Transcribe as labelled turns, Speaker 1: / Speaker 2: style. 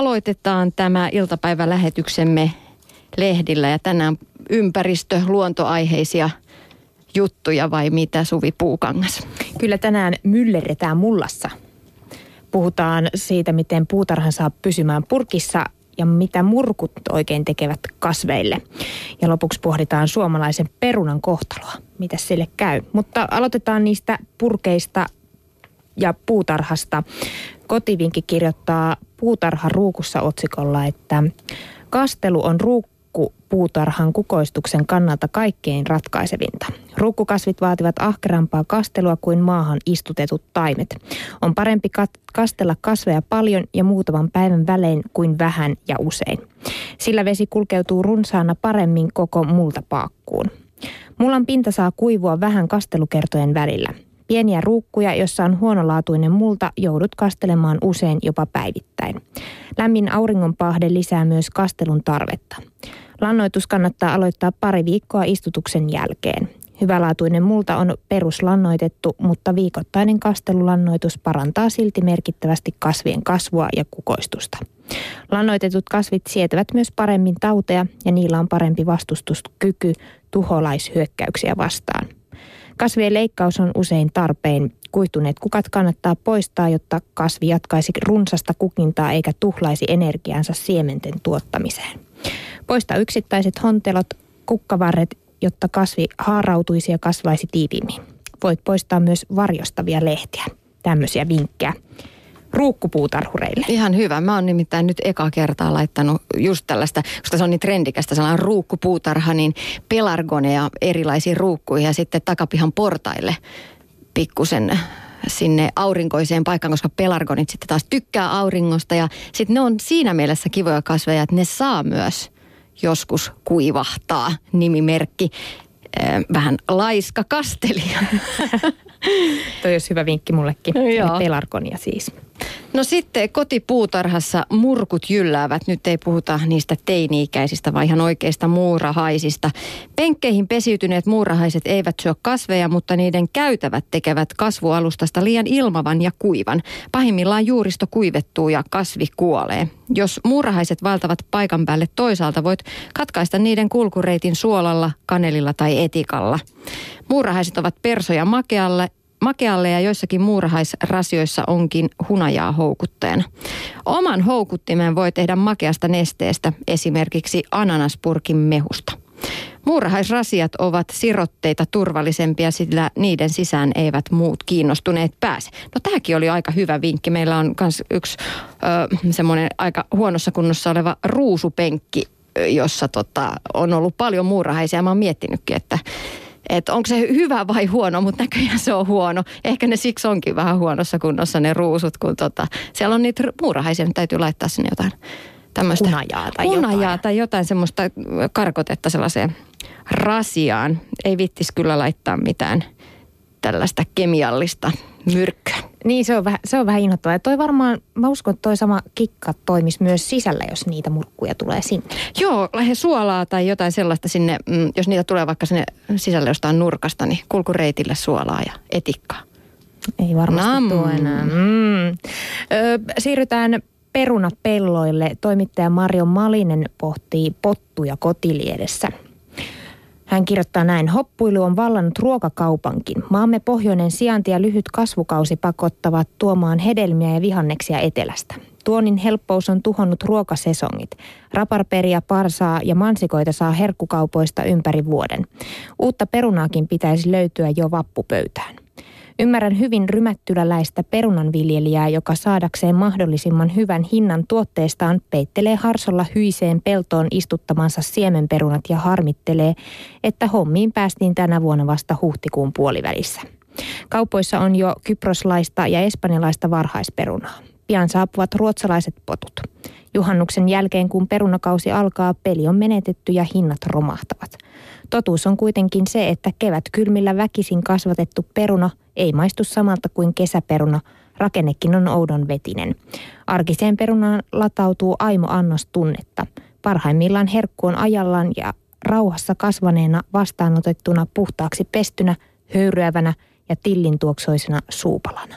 Speaker 1: aloitetaan tämä iltapäivälähetyksemme lehdillä ja tänään ympäristö, luontoaiheisia juttuja vai mitä Suvi Puukangas?
Speaker 2: Kyllä tänään myllerretään mullassa. Puhutaan siitä, miten puutarhan saa pysymään purkissa ja mitä murkut oikein tekevät kasveille. Ja lopuksi pohditaan suomalaisen perunan kohtaloa, mitä sille käy. Mutta aloitetaan niistä purkeista ja puutarhasta. Kotivinkki kirjoittaa puutarha ruukussa otsikolla, että kastelu on ruukku puutarhan kukoistuksen kannalta kaikkein ratkaisevinta. Ruukkukasvit vaativat ahkerampaa kastelua kuin maahan istutetut taimet. On parempi kastella kasveja paljon ja muutaman päivän välein kuin vähän ja usein. Sillä vesi kulkeutuu runsaana paremmin koko multapaakkuun. Mullan pinta saa kuivua vähän kastelukertojen välillä. Pieniä ruukkuja, jossa on huonolaatuinen multa, joudut kastelemaan usein jopa päivittäin. Lämmin auringonpahde lisää myös kastelun tarvetta. Lannoitus kannattaa aloittaa pari viikkoa istutuksen jälkeen. Hyvälaatuinen multa on peruslannoitettu, mutta viikoittainen kastelulannoitus parantaa silti merkittävästi kasvien kasvua ja kukoistusta. Lannoitetut kasvit sietävät myös paremmin tauteja ja niillä on parempi vastustuskyky tuholaishyökkäyksiä vastaan. Kasvien leikkaus on usein tarpeen. Kuihtuneet kukat kannattaa poistaa, jotta kasvi jatkaisi runsasta kukintaa eikä tuhlaisi energiansa siementen tuottamiseen. Poista yksittäiset hontelot, kukkavarret, jotta kasvi haarautuisi ja kasvaisi tiiviimmin. Voit poistaa myös varjostavia lehtiä. Tämmöisiä vinkkejä ruukkupuutarhureille.
Speaker 1: Ihan hyvä. Mä oon nimittäin nyt eka kertaa laittanut just tällaista, koska se on niin trendikästä, sellainen ruukkupuutarha, niin pelargoneja erilaisiin ruukkuihin ja sitten takapihan portaille pikkusen sinne aurinkoiseen paikkaan, koska pelargonit sitten taas tykkää auringosta ja sitten ne on siinä mielessä kivoja kasveja, että ne saa myös joskus kuivahtaa nimimerkki vähän laiska kastelija.
Speaker 2: Toi olisi hyvä vinkki mullekin. Joo. Pelargonia siis.
Speaker 1: No sitten kotipuutarhassa murkut jylläävät. Nyt ei puhuta niistä teini-ikäisistä, vaan ihan oikeista muurahaisista. Penkkeihin pesiytyneet muurahaiset eivät syö kasveja, mutta niiden käytävät tekevät kasvualustasta liian ilmavan ja kuivan. Pahimmillaan juuristo kuivettuu ja kasvi kuolee. Jos muurahaiset valtavat paikan päälle toisaalta, voit katkaista niiden kulkureitin suolalla, kanelilla tai etikalla. Muurahaiset ovat persoja makealle makealle ja joissakin muurahaisrasioissa onkin hunajaa houkutteena. Oman houkuttimen voi tehdä makeasta nesteestä, esimerkiksi ananaspurkin mehusta. Muurahaisrasiat ovat sirotteita turvallisempia, sillä niiden sisään eivät muut kiinnostuneet pääse. No tämäkin oli aika hyvä vinkki. Meillä on myös yksi semmoinen aika huonossa kunnossa oleva ruusupenkki, jossa tota, on ollut paljon muurahaisia. Mä oon miettinytkin, että että onko se hyvä vai huono, mutta näköjään se on huono. Ehkä ne siksi onkin vähän huonossa kunnossa ne ruusut, kun tota, siellä on niitä muurahaisia, nyt täytyy laittaa sinne jotain tämmöistä
Speaker 2: hunajaa tai
Speaker 1: hunajaa
Speaker 2: jotain.
Speaker 1: tai jotain semmoista karkotetta sellaiseen rasiaan. Ei vittis kyllä laittaa mitään tällaista kemiallista myrkkyä.
Speaker 2: Niin, se on vähän, se on vähän inhottavaa. Ja toi varmaan, mä uskon, että toi sama kikka toimisi myös sisällä, jos niitä murkkuja tulee sinne.
Speaker 1: Joo, lähde suolaa tai jotain sellaista sinne, mm, jos niitä tulee vaikka sinne sisälle jostain nurkasta, niin kulkureitille suolaa ja etikkaa.
Speaker 2: Ei varmasti Nam. tuo enää. Mm. Ö, siirrytään perunapelloille. Toimittaja Mario Malinen pohtii pottuja kotiliedessä. Hän kirjoittaa näin, hoppuilu on vallannut ruokakaupankin. Maamme pohjoinen sijainti ja lyhyt kasvukausi pakottavat tuomaan hedelmiä ja vihanneksia etelästä. Tuonin helppous on tuhonnut ruokasesongit. Raparperia, parsaa ja mansikoita saa herkkukaupoista ympäri vuoden. Uutta perunaakin pitäisi löytyä jo vappupöytään. Ymmärrän hyvin rymättyläläistä perunanviljelijää, joka saadakseen mahdollisimman hyvän hinnan tuotteestaan peittelee harsolla hyiseen peltoon istuttamansa siemenperunat ja harmittelee, että hommiin päästiin tänä vuonna vasta huhtikuun puolivälissä. Kaupoissa on jo kyproslaista ja espanjalaista varhaisperunaa. Pian saapuvat ruotsalaiset potut. Juhannuksen jälkeen, kun perunakausi alkaa, peli on menetetty ja hinnat romahtavat. Totuus on kuitenkin se, että kevät kylmillä väkisin kasvatettu peruna ei maistu samalta kuin kesäperuna. Rakennekin on oudon vetinen. Arkiseen perunaan latautuu aimo annos tunnetta. Parhaimmillaan herkku on ajallaan ja rauhassa kasvaneena vastaanotettuna puhtaaksi pestynä, höyryävänä ja tillintuoksoisena suupalana.